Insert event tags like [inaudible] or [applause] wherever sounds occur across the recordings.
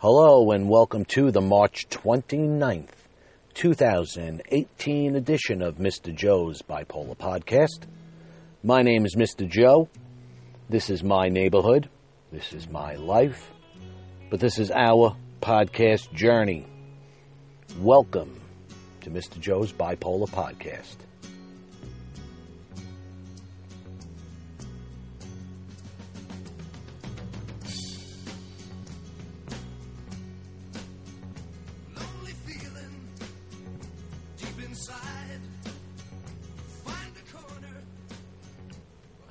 Hello and welcome to the March 29th, 2018 edition of Mr. Joe's Bipolar Podcast. My name is Mr. Joe. This is my neighborhood. This is my life. But this is our podcast journey. Welcome to Mr. Joe's Bipolar Podcast.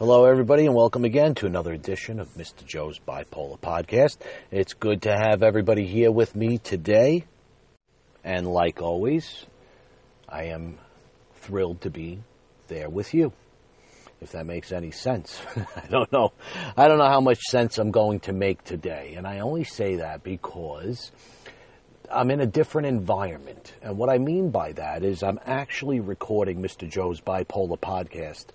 Hello, everybody, and welcome again to another edition of Mr. Joe's Bipolar Podcast. It's good to have everybody here with me today. And like always, I am thrilled to be there with you. If that makes any sense. [laughs] I don't know. I don't know how much sense I'm going to make today. And I only say that because I'm in a different environment. And what I mean by that is I'm actually recording Mr. Joe's Bipolar Podcast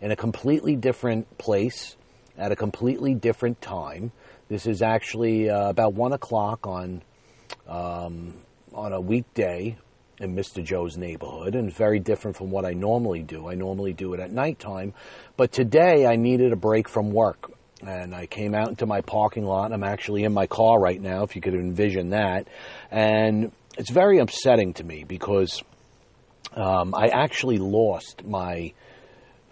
in a completely different place at a completely different time. This is actually uh, about one o'clock on um, on a weekday in Mr. Joe's neighborhood, and very different from what I normally do. I normally do it at nighttime, but today I needed a break from work, and I came out into my parking lot. I'm actually in my car right now, if you could envision that, and it's very upsetting to me because um, I actually lost my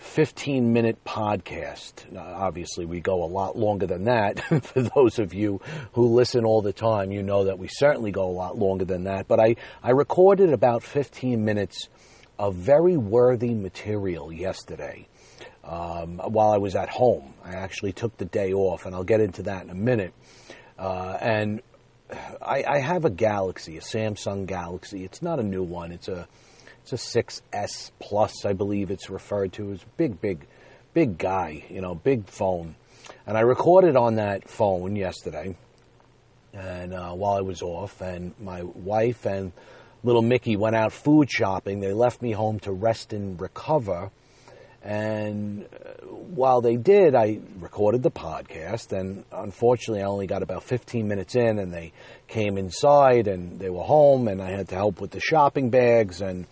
15 minute podcast. Now, obviously, we go a lot longer than that. [laughs] For those of you who listen all the time, you know that we certainly go a lot longer than that. But I, I recorded about 15 minutes of very worthy material yesterday um, while I was at home. I actually took the day off, and I'll get into that in a minute. Uh, and I, I have a Galaxy, a Samsung Galaxy. It's not a new one. It's a it's a 6S Plus, I believe it's referred to. It's a big, big, big guy, you know, big phone. And I recorded on that phone yesterday, and uh, while I was off, and my wife and little Mickey went out food shopping. They left me home to rest and recover. And uh, while they did, I recorded the podcast. And unfortunately, I only got about 15 minutes in, and they came inside and they were home, and I had to help with the shopping bags and,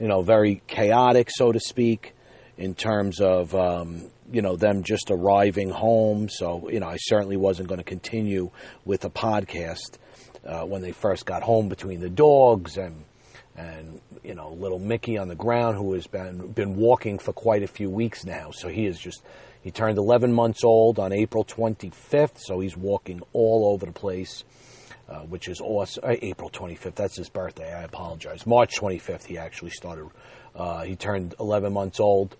you know, very chaotic, so to speak, in terms of, um, you know, them just arriving home. So, you know, I certainly wasn't going to continue with the podcast uh, when they first got home between the dogs and and you know little Mickey on the ground who has been been walking for quite a few weeks now. So he is just he turned 11 months old on April 25th, so he's walking all over the place, uh, which is awesome. Uh, April 25th, that's his birthday. I apologize. March 25th, he actually started. Uh, he turned 11 months old.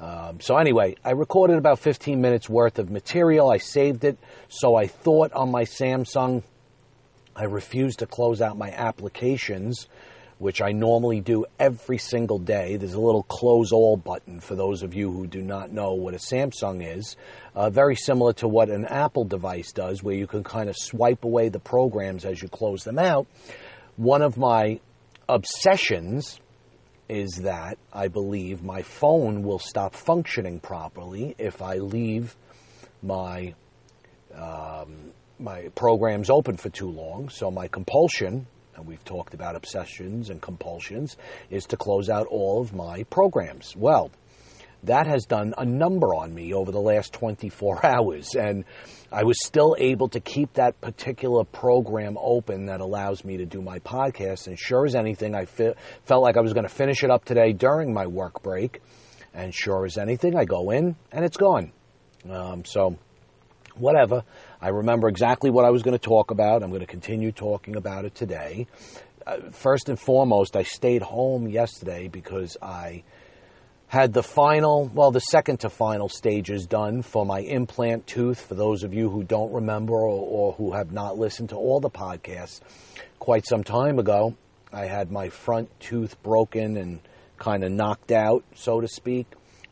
Um, so anyway, I recorded about 15 minutes worth of material. I saved it, so I thought on my Samsung. I refused to close out my applications which I normally do every single day. There's a little close all button for those of you who do not know what a Samsung is. Uh, very similar to what an Apple device does, where you can kind of swipe away the programs as you close them out. One of my obsessions is that I believe my phone will stop functioning properly if I leave my um, my programs open for too long. So my compulsion and we've talked about obsessions and compulsions, is to close out all of my programs. Well, that has done a number on me over the last 24 [laughs] hours, and I was still able to keep that particular program open that allows me to do my podcast. And sure as anything, I fe- felt like I was going to finish it up today during my work break. And sure as anything, I go in and it's gone. Um, so, whatever. I remember exactly what I was going to talk about. I'm going to continue talking about it today. Uh, first and foremost, I stayed home yesterday because I had the final, well, the second to final stages done for my implant tooth. For those of you who don't remember or, or who have not listened to all the podcasts, quite some time ago, I had my front tooth broken and kind of knocked out, so to speak.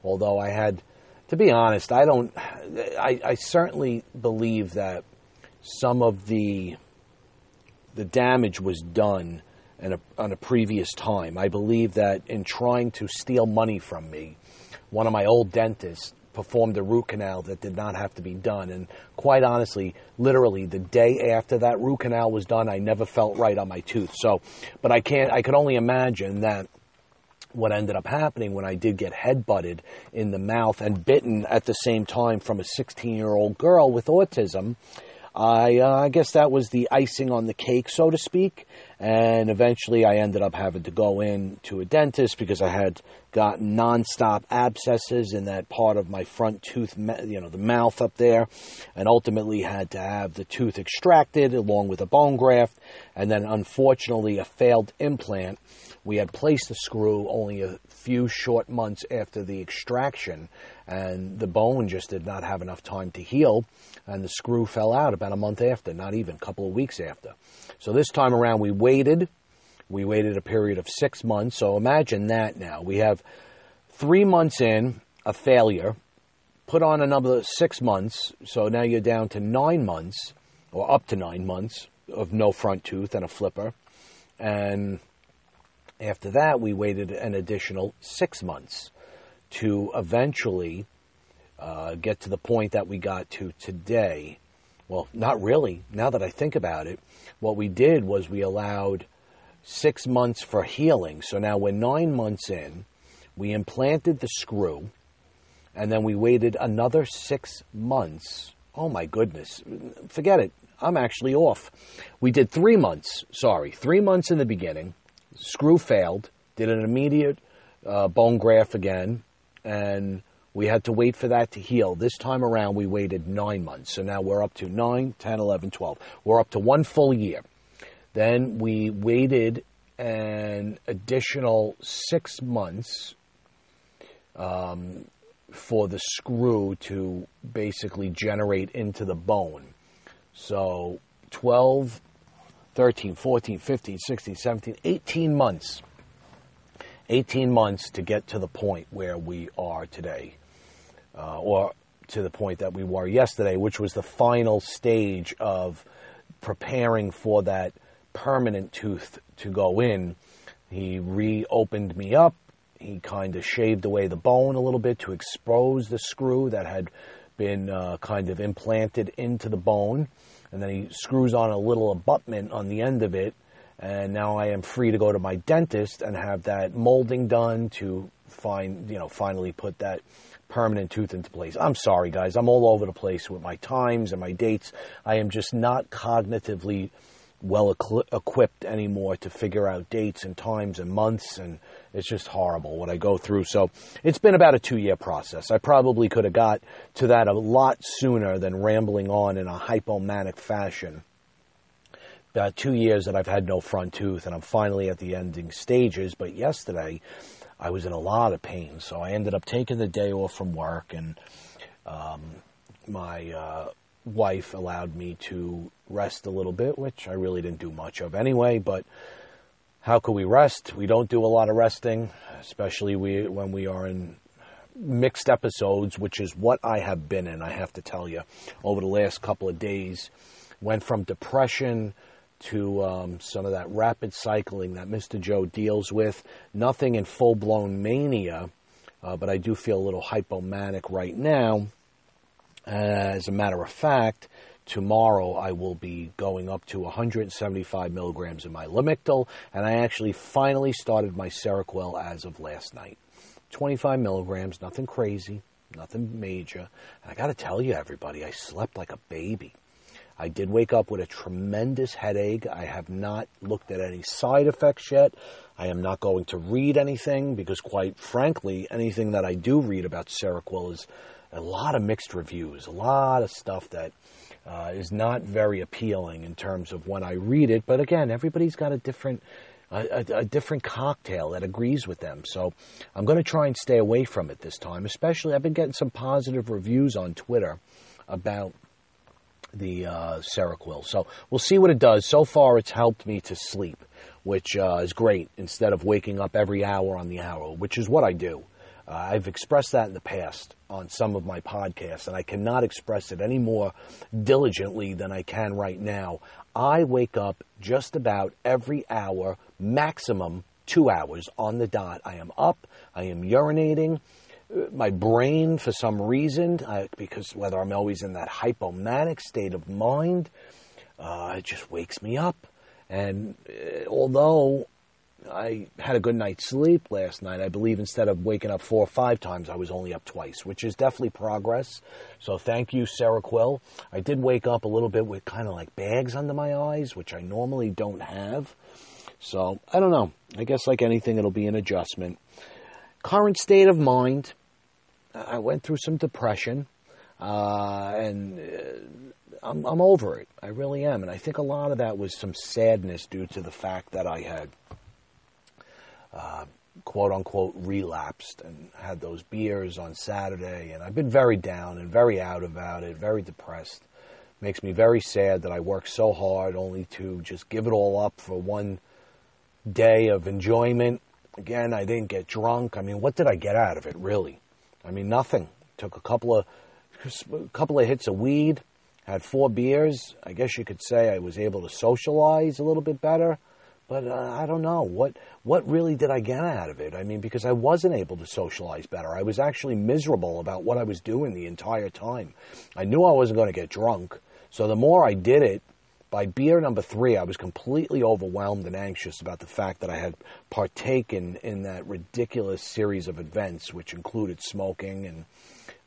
Although I had to be honest, I don't. I, I, certainly believe that some of the the damage was done a, on a previous time. I believe that in trying to steal money from me, one of my old dentists performed a root canal that did not have to be done. And quite honestly, literally the day after that root canal was done, I never felt right on my tooth. So, but I can't, I could only imagine that what ended up happening when I did get headbutted in the mouth and bitten at the same time from a 16 year old girl with autism. I, uh, I guess that was the icing on the cake, so to speak. And eventually I ended up having to go in to a dentist because I had gotten nonstop abscesses in that part of my front tooth, you know, the mouth up there, and ultimately had to have the tooth extracted along with a bone graft, and then unfortunately a failed implant we had placed the screw only a few short months after the extraction, and the bone just did not have enough time to heal, and the screw fell out about a month after, not even a couple of weeks after. So this time around, we waited. We waited a period of six months. So imagine that now. We have three months in, a failure, put on another six months, so now you're down to nine months, or up to nine months, of no front tooth and a flipper. And after that, we waited an additional six months to eventually uh, get to the point that we got to today. Well, not really. Now that I think about it, what we did was we allowed six months for healing. So now we're nine months in. We implanted the screw, and then we waited another six months. Oh my goodness. Forget it. I'm actually off. We did three months. Sorry, three months in the beginning screw failed, did an immediate uh, bone graft again, and we had to wait for that to heal. This time around, we waited nine months. So now we're up to 9, 10, 11, 12. We're up to one full year. Then we waited an additional six months um, for the screw to basically generate into the bone. So 12 13, 14, 15, 16, 17, 18 months. 18 months to get to the point where we are today, uh, or to the point that we were yesterday, which was the final stage of preparing for that permanent tooth to go in. He reopened me up. He kind of shaved away the bone a little bit to expose the screw that had been uh, kind of implanted into the bone and then he screws on a little abutment on the end of it. And now I am free to go to my dentist and have that molding done to find, you know, finally put that permanent tooth into place. I'm sorry, guys. I'm all over the place with my times and my dates. I am just not cognitively well equipped anymore to figure out dates and times and months and it's just horrible what I go through. So it's been about a two year process. I probably could have got to that a lot sooner than rambling on in a hypomanic fashion. About two years that I've had no front tooth and I'm finally at the ending stages. But yesterday I was in a lot of pain. So I ended up taking the day off from work and um, my uh, wife allowed me to rest a little bit, which I really didn't do much of anyway. But how could we rest? We don't do a lot of resting, especially we, when we are in mixed episodes, which is what I have been in, I have to tell you, over the last couple of days. Went from depression to um, some of that rapid cycling that Mr. Joe deals with. Nothing in full blown mania, uh, but I do feel a little hypomanic right now. As a matter of fact, tomorrow I will be going up to 175 milligrams of my Lamictal, and I actually finally started my Seroquel as of last night. 25 milligrams, nothing crazy, nothing major. And I got to tell you, everybody, I slept like a baby. I did wake up with a tremendous headache. I have not looked at any side effects yet. I am not going to read anything because, quite frankly, anything that I do read about Seroquel is a lot of mixed reviews, a lot of stuff that uh, is not very appealing in terms of when I read it. But again, everybody's got a different a, a, a different cocktail that agrees with them. So I'm going to try and stay away from it this time. Especially, I've been getting some positive reviews on Twitter about the uh, Seroquel. So we'll see what it does. So far, it's helped me to sleep, which uh, is great instead of waking up every hour on the hour, which is what I do. Uh, I've expressed that in the past on some of my podcasts, and I cannot express it any more diligently than I can right now. I wake up just about every hour, maximum two hours on the dot. I am up, I am urinating, my brain for some reason, I, because whether I'm always in that hypomanic state of mind, uh, it just wakes me up. And uh, although I had a good night's sleep last night, I believe instead of waking up four or five times, I was only up twice, which is definitely progress. So thank you, Seroquel. I did wake up a little bit with kind of like bags under my eyes, which I normally don't have. So I don't know. I guess like anything, it'll be an adjustment current state of mind, I went through some depression, uh, and uh, I'm, I'm over it. I really am. And I think a lot of that was some sadness due to the fact that I had, uh, quote unquote, relapsed and had those beers on Saturday. And I've been very down and very out about it, very depressed. Makes me very sad that I worked so hard only to just give it all up for one day of enjoyment Again, I didn't get drunk. I mean, what did I get out of it, really? I mean, nothing. Took a couple of a couple of hits of weed, had four beers. I guess you could say I was able to socialize a little bit better, but uh, I don't know what what really did I get out of it. I mean, because I wasn't able to socialize better. I was actually miserable about what I was doing the entire time. I knew I wasn't going to get drunk, so the more I did it, by beer number three, I was completely overwhelmed and anxious about the fact that I had partaken in that ridiculous series of events, which included smoking and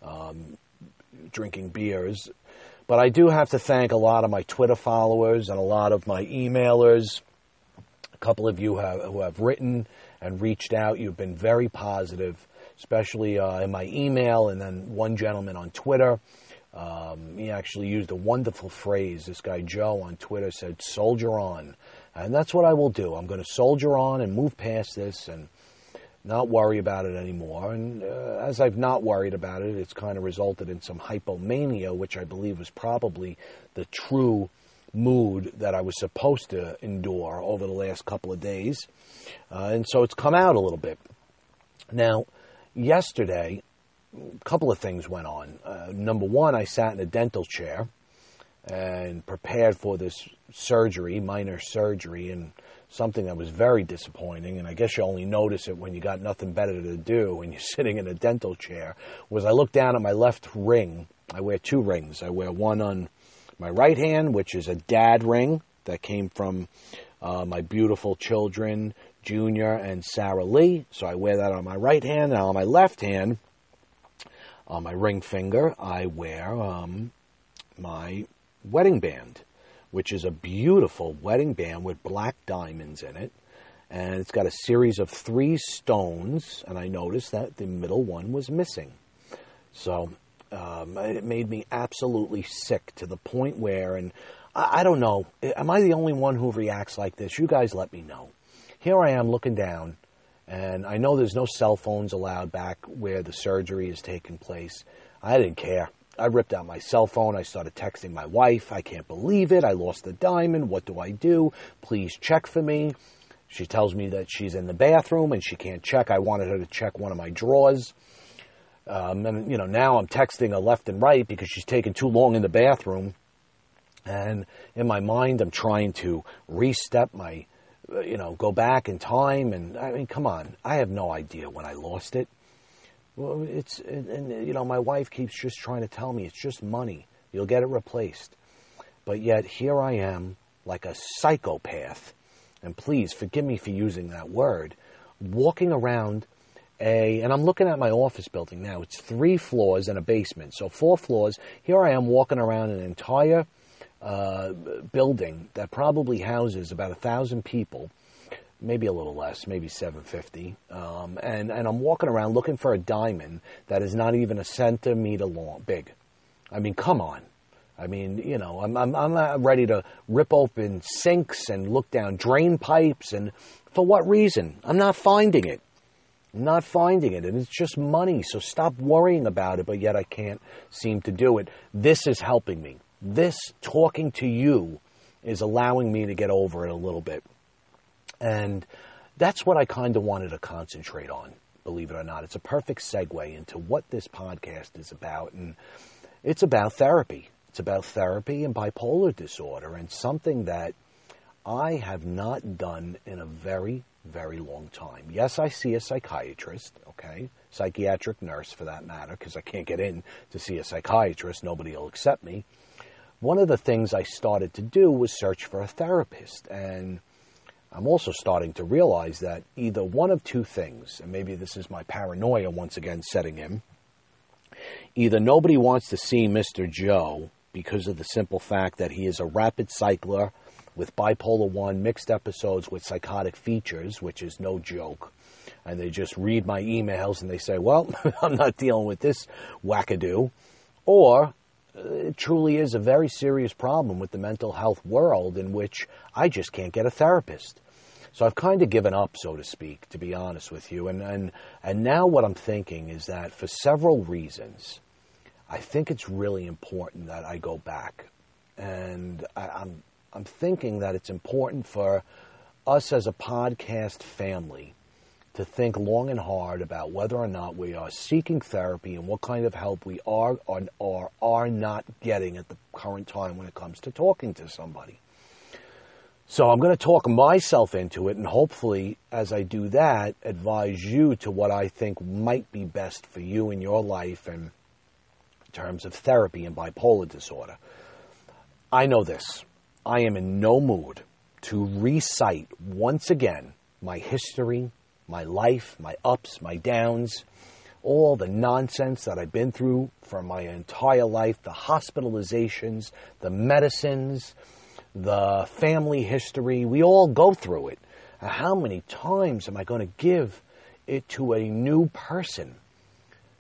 um, drinking beers. But I do have to thank a lot of my Twitter followers and a lot of my emailers. Couple of you have, who have written and reached out. You've been very positive, especially uh, in my email, and then one gentleman on Twitter. Um, he actually used a wonderful phrase. This guy Joe on Twitter said, "Soldier on," and that's what I will do. I'm going to soldier on and move past this and not worry about it anymore. And uh, as I've not worried about it, it's kind of resulted in some hypomania, which I believe was probably the true mood that I was supposed to endure over the last couple of days. Uh, and so it's come out a little bit. Now, yesterday, a couple of things went on. Uh, number one, I sat in a dental chair and prepared for this surgery, minor surgery, and something that was very disappointing. And I guess you only notice it when you got nothing better to do when you're [laughs] sitting in a dental chair. Was I looked down at my left ring. I wear two rings. I wear one on my right hand, which is a dad ring that came from uh, my beautiful children, Junior and Sarah Lee. So I wear that on my right hand. Now on my left hand, on my ring finger, I wear um, my wedding band, which is a beautiful wedding band with black diamonds in it. And it's got a series of three stones, and I noticed that the middle one was missing. So um, it made me absolutely sick to the point where, and I, I don't know, am I the only one who reacts like this? You guys let me know. Here I am looking down and I know there's no cell phones allowed back where the surgery is taking place. I didn't care. I ripped out my cell phone. I started texting my wife. I can't believe it. I lost the diamond. What do I do? Please check for me. She tells me that she's in the bathroom and she can't check. I wanted her to check one of my drawers. Um, and, you know, now I'm texting her left and right because she's taking too long in the bathroom. And in my mind, I'm trying to restep my uh, you know, go back in time. And I mean, come on, I have no idea when I lost it. Well, it's, and, and, you know, my wife keeps just trying to tell me it's just money. You'll get it replaced. But yet here I am, like a psychopath, and please forgive me for using that word, walking around a, and I'm looking at my office building now. It's three floors and a basement, so four floors. Here I am walking around an entire uh, building that probably houses about a thousand people, maybe a little less, maybe 750. Um, and, and I'm walking around looking for a diamond that is not even a centimeter long, big. I mean, come on. I mean, you know, I'm, I'm, I'm ready to rip open sinks and look down drain pipes. And for what reason? I'm not finding it. Not finding it. And it's just money. So stop worrying about it, but yet I can't seem to do it. This is helping me this talking to you is allowing me to get over it a little bit. And that's what I kind of wanted to concentrate on, believe it or not. It's a perfect segue into what this podcast is about. And it's about therapy. It's about therapy and bipolar disorder and something that I have not done in a very, very long time. Yes, I see a psychiatrist, okay, psychiatric nurse for that matter, because I can't get in to see a psychiatrist. Nobody will accept me. One of the things I started to do was search for a therapist, and I'm also starting to realize that either one of two things, and maybe this is my paranoia once again setting in, either nobody wants to see Mr. Joe because of the simple fact that he is a rapid cycler with bipolar 1 mixed episodes with psychotic features, which is no joke. And they just read my emails and they say, well, [laughs] I'm not dealing with this wackadoo. Or uh, it truly is a very serious problem with the mental health world in which I just can't get a therapist. So I've kind of given up, so to speak, to be honest with you. And, and, and now what I'm thinking is that for several reasons, I think it's really important that I go back. And I, I'm, I'm thinking that it's important for us as a podcast family to think long and hard about whether or not we are seeking therapy and what kind of help we are or, or are not getting at the current time when it comes to talking to somebody. So I'm going to talk myself into it and hopefully as I do that advise you to what I think might be best for you in your life and in terms of therapy and bipolar disorder. I know this. I am in no mood to recite once again my history, my life, my ups, my downs, all the nonsense that I've been through for my entire life, the hospitalizations, the medicines, the family history. We all go through it. How many times am I going to give it to a new person?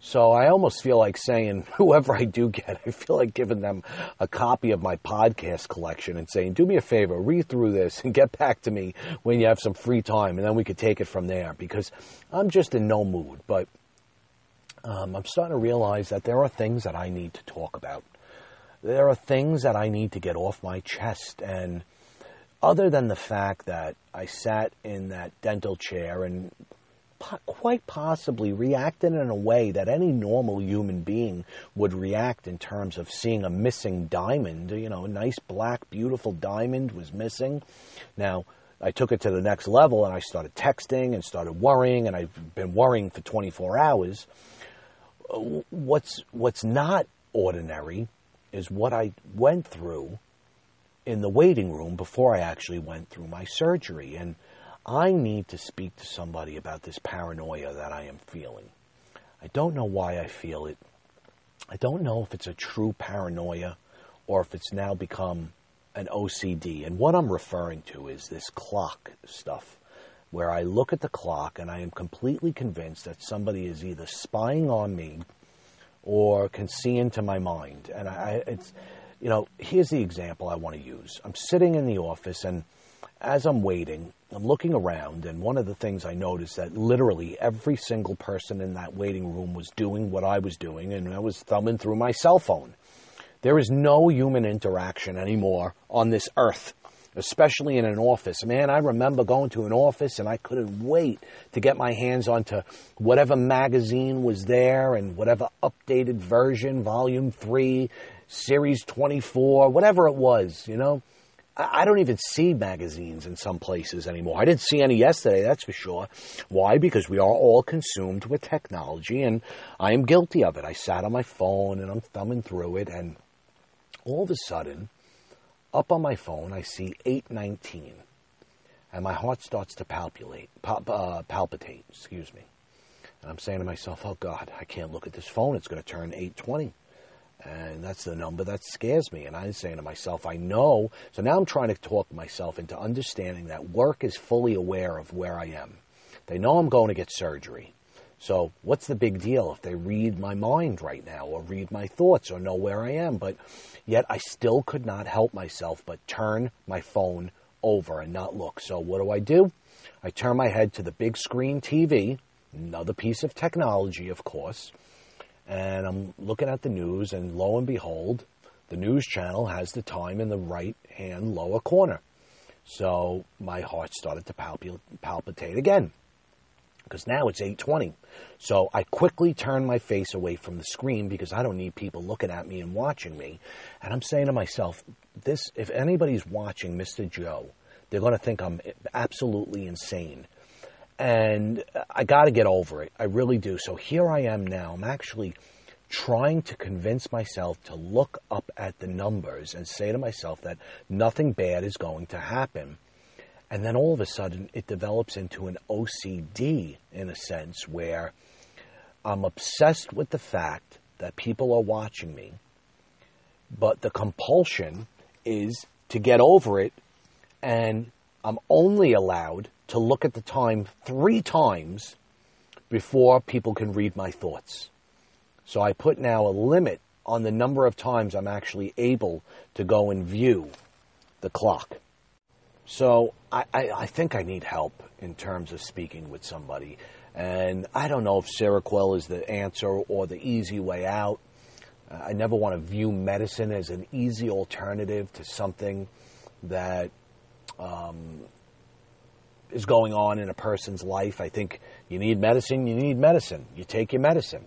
So I almost feel like saying, [laughs] whoever I do get, I feel like giving them a copy of my podcast collection and saying, do me a favor, read through this and get back to me when you have some free time, and then we could take it from there because I'm just in no mood. But um, I'm starting to realize that there are things that I need to talk about. There are things that I need to get off my chest. And other than the fact that I sat in that dental chair and quite possibly reacted in a way that any normal human being would react in terms of seeing a missing diamond. You know, a nice black, beautiful diamond was missing. Now, I took it to the next level and I started texting and started worrying, and I've been worrying for 24 hours. What's what's not ordinary is what I went through in the waiting room before I actually went through my surgery, and I need to speak to somebody about this paranoia that I am feeling. I don't know why I feel it. I don't know if it's a true paranoia or if it's now become an OCD. And what I'm referring to is this clock stuff, where I look at the clock and I am completely convinced that somebody is either spying on me or can see into my mind. And I, it's, you know, here's the example I want to use. I'm sitting in the office and as I'm waiting, I'm looking around, and one of the things I noticed that literally every single person in that waiting room was doing what I was doing, and I was thumbing through my cell phone. There is no human interaction anymore on this earth, especially in an office. Man, I remember going to an office and I couldn't wait to get my hands onto whatever magazine was there and whatever updated version, volume 3, series 24, whatever it was, you know. I don't even see magazines in some places anymore. I didn't see any yesterday, that's for sure. Why? Because we are all consumed with technology, and I am guilty of it. I sat on my phone and I'm thumbing through it, and all of a sudden, up on my phone, I see 819, and my heart starts to palpitate, pal- uh, palpitate, excuse me. And I'm saying to myself, oh God, I can't look at this phone. It's going to turn 820. And that's the number that scares me. And I'm saying to myself, I know. So now I'm trying to talk myself into understanding that work is fully aware of where I am. They know I'm going to get surgery. So what's the big deal if they read my mind right now or read my thoughts or know where I am? But yet I still could not help myself but turn my phone over and not look. So what do I do? I turn my head to the big screen TV, another piece of technology, of course and I'm looking at the news, and lo and behold, the news channel has the time in the right hand lower corner. So my heart started to palpit- palpitate again because now it's 8:20. So I quickly turn my face away from the screen because I don't need people looking at me and watching me. And I'm saying to myself, this if anybody's watching Mr. Joe, they're going to think I'm absolutely insane. And I got to get over it. I really do. So here I am now. I'm actually trying to convince myself to look up at the numbers and say to myself that nothing bad is going to happen. And then all of a sudden, it develops into an OCD in a sense where I'm obsessed with the fact that people are watching me, but the compulsion is to get over it, and I'm only allowed to look at the time three times before people can read my thoughts. So I put now a limit on the number of times I'm actually able to go and view the clock. So I, I, I think I need help in terms of speaking with somebody. And I don't know if Seroquel is the answer or the easy way out. Uh, I never want to view medicine as an easy alternative to something that um, is going on in a person's life. I think you need medicine, you need medicine. You take your medicine.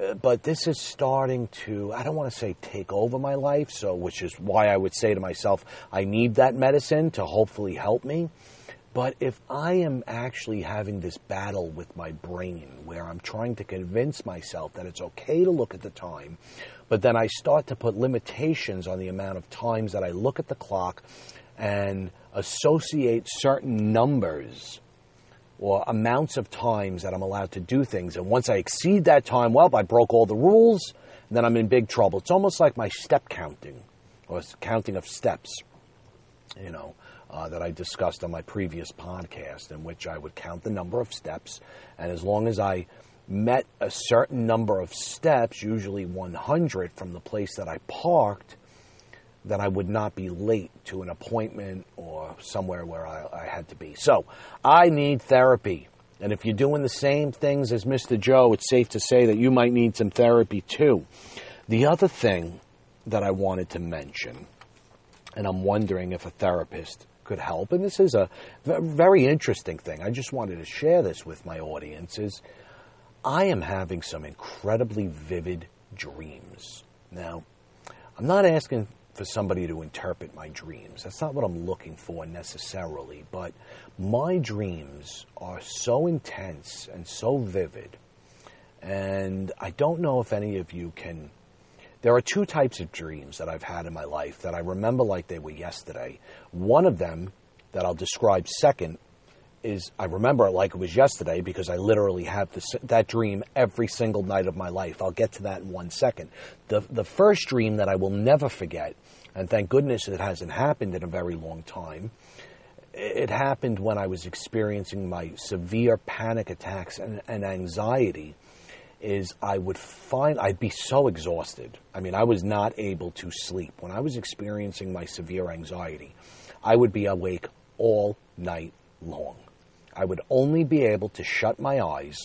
Uh, but this is starting to, I don't want to say take over my life, so which is why I would say to myself, I need that medicine to hopefully help me. But if I am actually having this battle with my brain where I'm trying to convince myself that it's okay to look at the time, but then I start to put limitations on the amount of times that I look at the clock and associate certain numbers or amounts of times that I'm allowed to do things. And once I exceed that time, well, I broke all the rules, then I'm in big trouble. It's almost like my step counting or counting of steps, you know, uh, that I discussed on my previous podcast, in which I would count the number of steps. And as long as I met a certain number of steps, usually 100 from the place that I parked, then I would not be late to an appointment or somewhere where I, I, had to be. So I need therapy. And if you're doing the same things as Mr. Joe, it's safe to say that you might need some therapy too. The other thing that I wanted to mention, and I'm wondering if a therapist could help, and this is a very interesting thing. I just wanted to share this with my audience is I am having some incredibly vivid dreams. Now, I'm not asking for somebody to interpret my dreams. That's not what I'm looking for necessarily, but my dreams are so intense and so vivid. And I don't know if any of you can. There are two types of dreams that I've had in my life that I remember like they were yesterday. One of them that I'll describe second is I remember it like it was yesterday because I literally have this, that dream every single night of my life. I'll get to that in one second. The, the first dream that I will never forget, and thank goodness it hasn't happened in a very long time, it happened when I was experiencing my severe panic attacks and, and anxiety. Is I would find I'd be so exhausted. I mean, I was not able to sleep. When I was experiencing my severe anxiety, I would be awake all night long. I would only be able to shut my eyes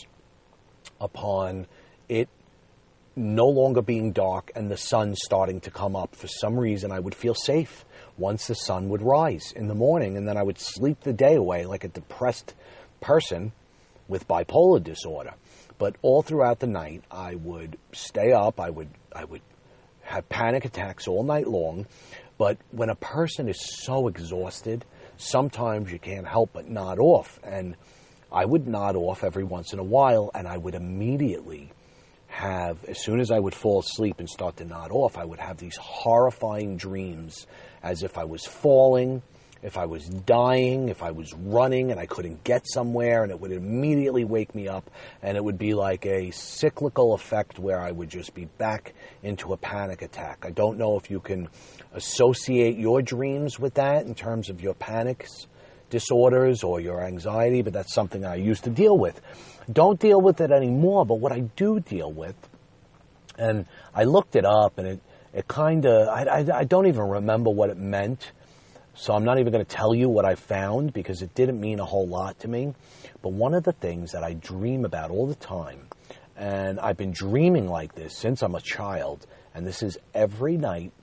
upon it no longer being dark and the sun starting to come up. For some reason, I would feel safe once the sun would rise in the morning, and then I would sleep the day away like a depressed person with bipolar disorder. But all throughout the night, I would stay up. I would I would have panic attacks all night long. But when a person is so exhausted, sometimes you can't help but nod off. And I would nod off every once in a while, and I would immediately have, as soon as I would fall asleep and start to nod off, I would have these horrifying dreams as if I was falling, if I was dying, if I was running and I couldn't get somewhere, and it would immediately wake me up, and it would be like a cyclical effect where I would just be back into a panic attack. I don't know if you can associate your dreams with that in terms of your panics disorders or your anxiety, but that's something I used to deal with. Don't deal with it anymore, but what I do deal with, and I looked it up and it, it kind of, I, I, I don't even remember what it meant. So I'm not even going to tell you what I found because it didn't mean a whole lot to me. But one of the things that I dream about all the time, and I've been dreaming like this since I'm a child, and this is every night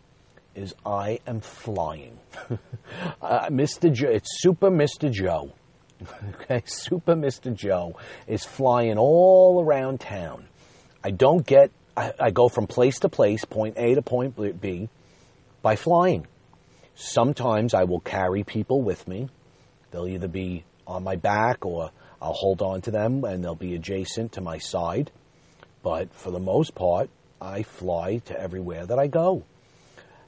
is I am flying. [laughs] uh, Mr. Joe, it's Super Mr. Joe. [laughs] okay, Super Mr. Joe is flying all around town. I don't get, I, I go from place to place, point A to point B, by flying. Sometimes I will carry people with me. They'll either be on my back or I'll hold on to them and they'll be adjacent to my side. But for the most part, I fly to everywhere that I go.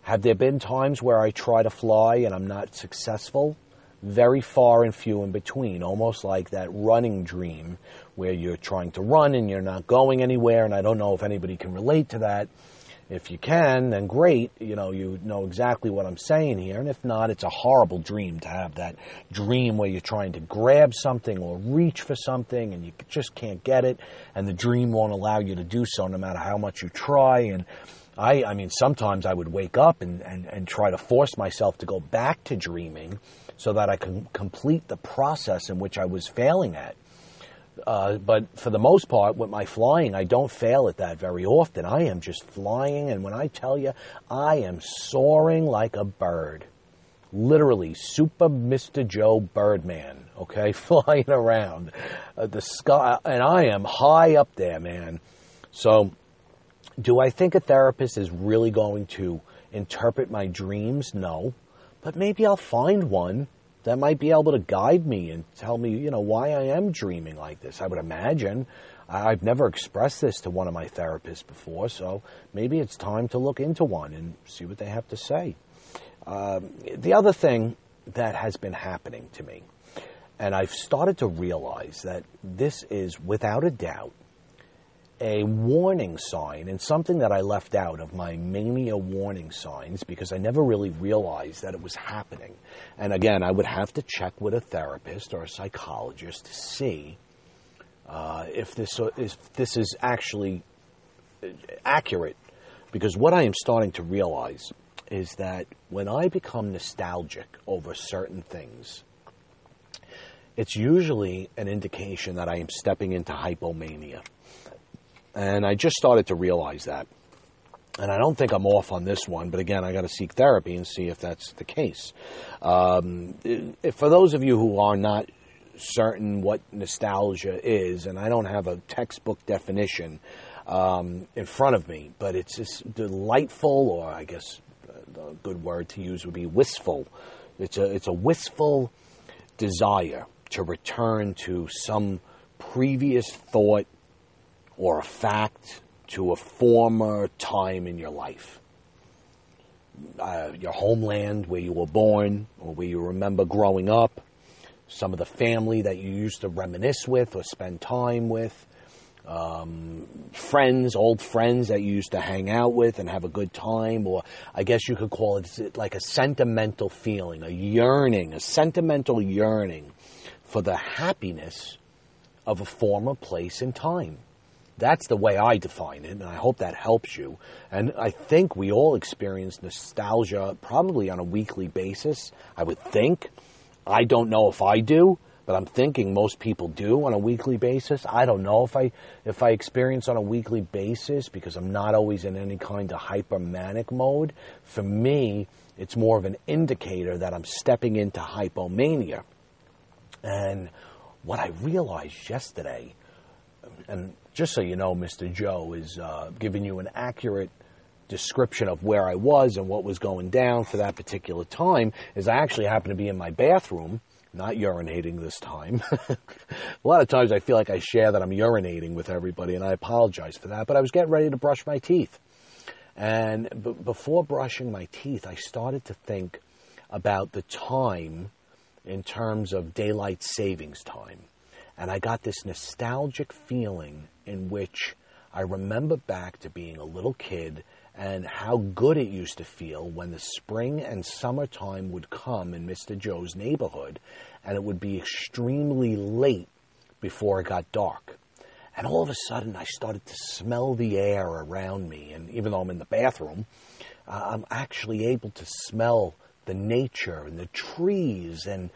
Have there been times where I try to fly and I'm not successful? Very far and few in between, almost like that running dream where you're trying to run and you're not going anywhere. And I don't know if anybody can relate to that. If you can, then great. You know, you know exactly what I'm saying here. And if not, it's a horrible dream to have that dream where you're trying to grab something or reach for something and you just can't get it. And the dream won't allow you to do so no matter how much you try. And I, I mean, sometimes I would wake up and, and, and try to force myself to go back to dreaming so that I can complete the process in which I was failing at. Uh, but for the most part, with my flying, I don't fail at that very often. I am just flying, and when I tell you, I am soaring like a bird. Literally, Super Mr. Joe Birdman, okay, [laughs] flying around uh, the sky, and I am high up there, man. So, do I think a therapist is really going to interpret my dreams? No. But maybe I'll find one that might be able to guide me and tell me, you know, why I am dreaming like this. I would imagine. I've never expressed this to one of my therapists before, so maybe it's time to look into one and see what they have to say. Um, the other thing that has been happening to me, and I've started to realize that this is without a doubt a warning sign and something that I left out of my mania warning signs because I never really realized that it was happening. And again, I would have to check with a therapist or a psychologist to see uh, if this uh, if this is actually uh, accurate. Because what I am starting to realize is that when I become nostalgic over certain things, it's usually an indication that I am stepping into hypomania. And I just started to realize that. And I don't think I'm off on this one, but again, I got to seek therapy and see if that's the case. Um, for those of you who are not certain what nostalgia is, and I don't have a textbook definition um, in front of me, but it's just delightful, or I guess the good word to use would be wistful. It's a it's a wistful desire to return to some previous thought or a fact to a former time in your life. Uh, your homeland, where you were born, or where you remember growing up, some of the family that you used to reminisce with or spend time with, um, friends, old friends that you used to hang out with and have a good time, or I guess you could call it like a sentimental feeling, a yearning, a sentimental yearning for the happiness of a former place and time. That's the way I define it, and I hope that helps you. And I think we all experience nostalgia probably on a weekly basis. I would think. I don't know if I do, but I'm thinking most people do on a weekly basis. I don't know if I if I experience on a weekly basis because I'm not always in any kind of hypermanic mode. For me, it's more of an indicator that I'm stepping into hypomania. And what I realized yesterday, and just so you know, Mr. Joe is uh, giving you an accurate description of where I was and what was going down for that particular time, is I actually happened to be in my bathroom, not urinating this time. [laughs] a lot of times I feel like I share that I'm urinating with everybody, and I apologize for that, but I was getting ready to brush my teeth. And b- before brushing my teeth, I started to think about the time in terms of daylight savings time. And I got this nostalgic feeling in which I remember back to being a little kid and how good it used to feel when the spring and summertime would come in Mr. Joe's neighborhood and it would be extremely late before it got dark. And all of a sudden, I started to smell the air around me. And even though I'm in the bathroom, uh, I'm actually able to smell the nature and the trees and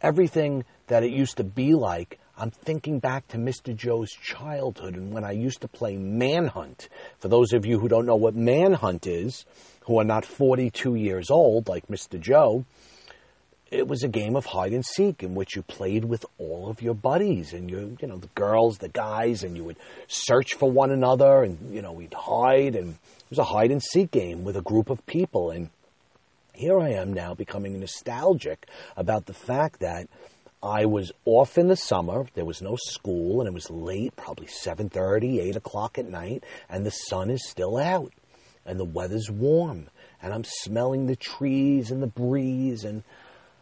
everything that it used to be like I'm thinking back to Mr. Joe's childhood and when I used to play Manhunt. For those of you who don't know what Manhunt is, who are not 42 years old like Mr. Joe, it was a game of hide and seek in which you played with all of your buddies and you, you know, the girls, the guys, and you would search for one another and, you know, we'd hide and it was a hide and seek game with a group of people. And here I am now becoming nostalgic about the fact that I was off in the summer. There was no school, and it was late, probably 7.30, 8 o'clock at night, and the sun is still out, and the weather's warm, and I'm smelling the trees and the breeze, and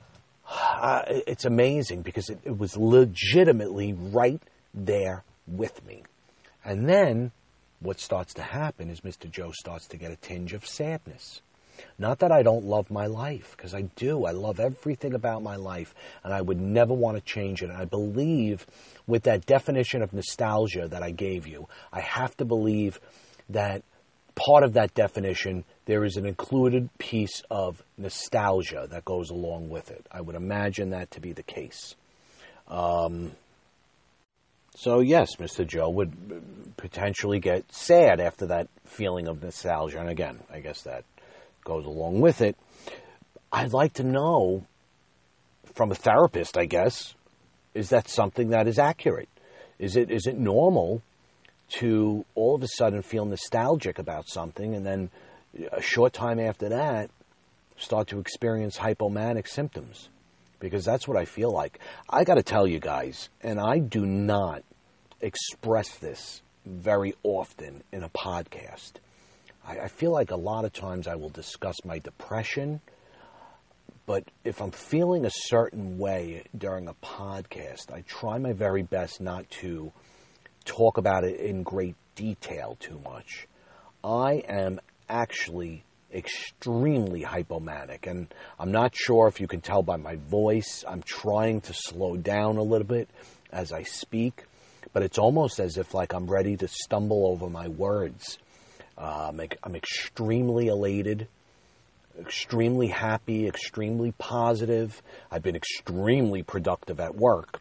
[sighs] uh, it's amazing because it, it was legitimately right there with me. And then what starts to happen is Mr. Joe starts to get a tinge of sadness. Not that I don't love my life, because I do. I love everything about my life, and I would never want to change it. And I believe with that definition of nostalgia that I gave you, I have to believe that part of that definition, there is an included piece of nostalgia that goes along with it. I would imagine that to be the case. Um, so, yes, Mr. Joe would potentially get sad after that feeling of nostalgia. And again, I guess that goes along with it. I'd like to know from a therapist, I guess, is that something that is accurate? Is it is it normal to all of a sudden feel nostalgic about something and then a short time after that start to experience hypomanic symptoms? Because that's what I feel like. I got to tell you guys, and I do not express this very often in a podcast. I, I feel like a lot of times I will discuss my depression, but if I'm feeling a certain way during a podcast, I try my very best not to talk about it in great detail too much. I am actually extremely hypomanic, and I'm not sure if you can tell by my voice. I'm trying to slow down a little bit as I speak, but it's almost as if like I'm ready to stumble over my words. I'm, I'm extremely elated, extremely happy, extremely positive. I've been extremely productive at work,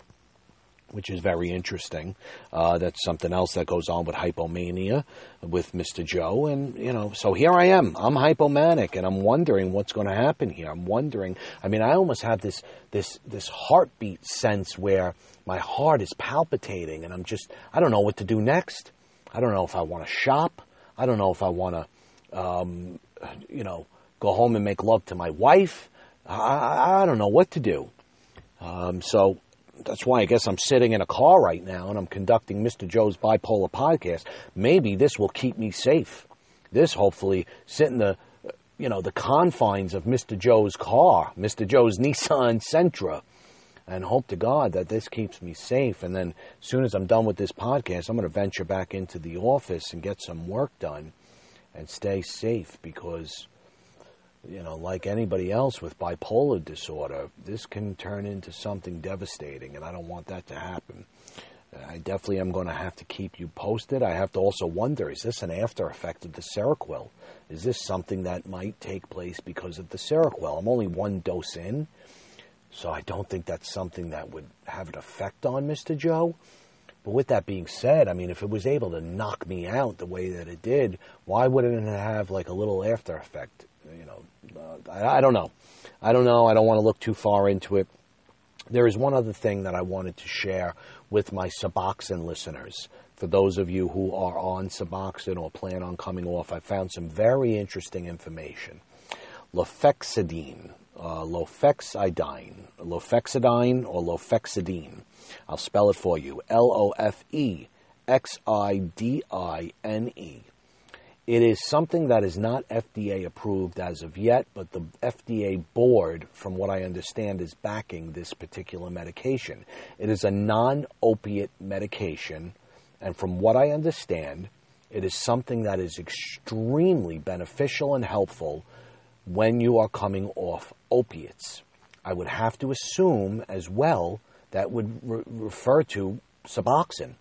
which is very interesting. Uh, that's something else that goes on with hypomania with Mr. Joe. And, you know, so here I am. I'm hypomanic and I'm wondering what's going to happen here. I'm wondering, I mean, I almost have this, this, this heartbeat sense where my heart is palpitating and I'm just, I don't know what to do next. I don't know if I want to shop. I don't know if I want to, um, you know, go home and make love to my wife. I, I don't know what to do. Um, so that's why I guess I'm sitting in a car right now and I'm conducting Mr. Joe's bipolar podcast. Maybe this will keep me safe. This hopefully sit in the, you know, the confines of Mr. Joe's car, Mr. Joe's [laughs] Nissan Sentra, and hope to God that this keeps me safe. And then as soon as I'm done with this podcast, I'm going to venture back into the office and get some work done and stay safe because you know, like anybody else with bipolar disorder, this can turn into something devastating, and I don't want that to happen. I definitely am going to have to keep you posted. I have to also wonder is this an after effect of the Seroquel? Is this something that might take place because of the Seroquel? I'm only one dose in, so I don't think that's something that would have an effect on Mr. Joe. But with that being said, I mean, if it was able to knock me out the way that it did, why wouldn't it have like a little after effect? You know, uh, I, I don't know. I don't know. I don't want to look too far into it. There is one other thing that I wanted to share with my Suboxone listeners. For those of you who are on Suboxone or plan on coming off, I found some very interesting information. Lofexidine, uh, lofexidine, lofexidine or lofexidine. I'll spell it for you. L O F E X I D I N E. It is something that is not FDA approved as of yet, but the FDA board, from what I understand, is backing this particular medication. It is a non opiate medication, and from what I understand, it is something that is extremely beneficial and helpful when you are coming off opiates. I would have to assume as well that would re- refer to Suboxone.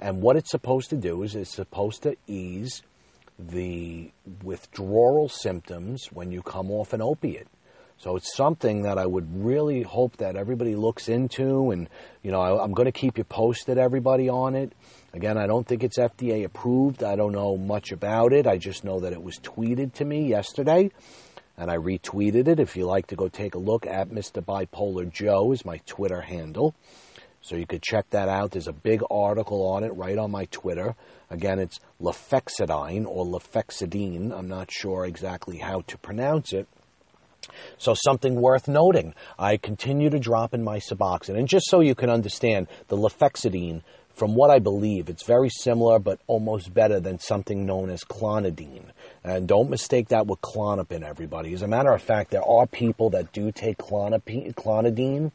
And what it's supposed to do is it's supposed to ease the withdrawal symptoms when you come off an opiate. So it's something that I would really hope that everybody looks into, and you know I, am going to keep you posted, everybody, on it. Again, I don't think it's FDA approved. I don't know much about it. I just know that it was tweeted to me yesterday, and I retweeted it. If you like to go take a look at Mr. Bipolar Joe is my Twitter handle. So you could check that out. There's a big article on it right on my Twitter. Again, it's lofexidine or lofexidine. I'm not sure exactly how to pronounce it. So something worth noting, I continue to drop in my Suboxone. And just so you can understand, the Lefexidine, from what I believe, it's very similar but almost better than something known as clonidine. And don't mistake that with Klonopin, everybody. As a matter of fact, there are people that do take klonopin, clonidine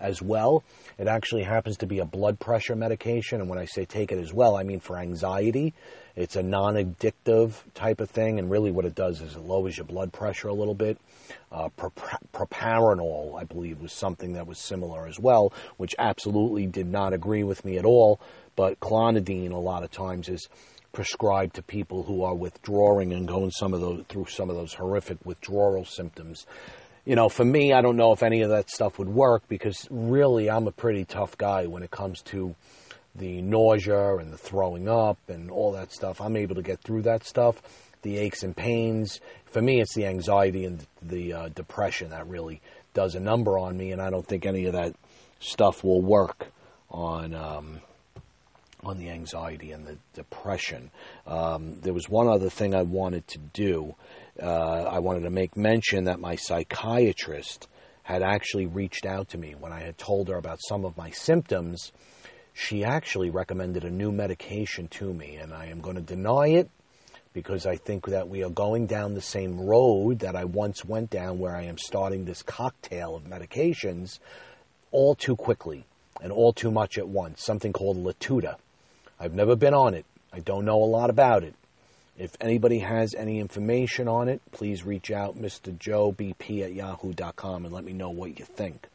as well. It actually happens to be a blood pressure medication. And when I say take it as well, I mean for anxiety. It's a non addictive type of thing. And really, what it does is it lowers your blood pressure a little bit. Uh, I believe, was something that was similar as well, which absolutely did not agree with me at all. But clonidine, a lot of times, is prescribed to people who are withdrawing and going some of those through some of those horrific withdrawal symptoms. You know, for me, I don't know if any of that stuff would work because really, I'm a pretty tough guy when it comes to the nausea and the throwing up and all that stuff. I'm able to get through that stuff. The aches and pains. For me, it's the anxiety and the uh, depression that really does a number on me, and I don't think any of that stuff will work on um, on the anxiety and the depression. Um, there was one other thing I wanted to do. Uh, I wanted to make mention that my psychiatrist had actually reached out to me when I had told her about some of my symptoms. She actually recommended a new medication to me, and I am going to deny it because I think that we are going down the same road that I once went down, where I am starting this cocktail of medications all too quickly and all too much at once, something called Latuda. I've never been on it. I don't know a lot about it. If anybody has any information on it, please reach out, Mr. Joe BP at yahoo.com, and let me know what you think.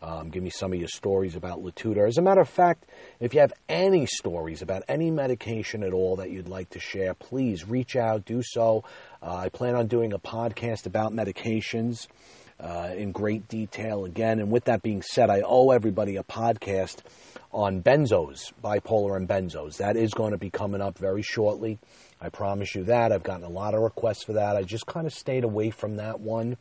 Um, give me some of your stories about Latuda. As a matter of fact, if you have any stories about any medication at all that you'd like to share, please reach out, do so. Uh, I plan on doing a podcast about medications uh, in great detail again. And with that being said, I owe everybody a podcast on benzos, bipolar and benzos. That is going to be coming up very shortly. I promise you that. I've gotten a lot of requests for that. I just kind of stayed away from that one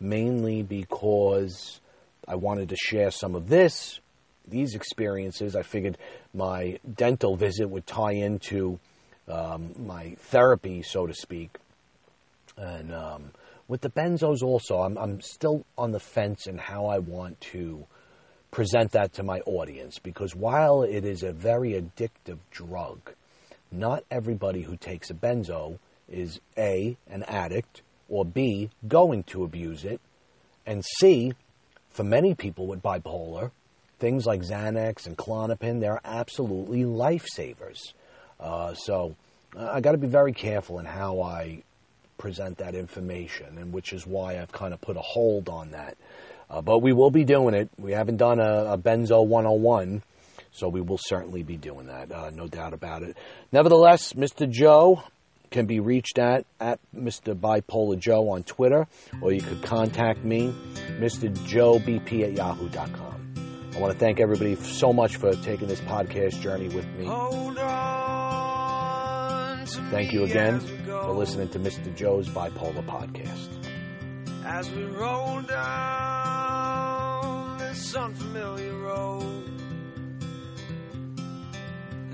mainly because I wanted to share some of this, these experiences. I figured my dental visit would tie into um, my therapy, so to speak. And um, with the benzos, also, I'm, I'm still on the fence in how I want to present that to my audience because while it is a very addictive drug, not everybody who takes a benzo is A, an addict, or B, going to abuse it, and C, for many people with bipolar, things like Xanax and Klonopin, they're absolutely lifesavers. Uh, so uh, I got to be very careful in how I present that information, and which is why I've kind of put a hold on that. Uh, but we will be doing it. We haven't done a, a Benzo 101, so we will certainly be doing that, uh, no doubt about it. Nevertheless, Mr. Joe can be reached at at Mr. Bipolar Joe on Twitter, or you could contact me, Mr. Joe BP at yahoo.com. I want to thank everybody so much for taking this podcast journey with me. Hold on to Thank you again for listening to Mr. Joe's Bipolar Podcast. as we roll down this unfamiliar road.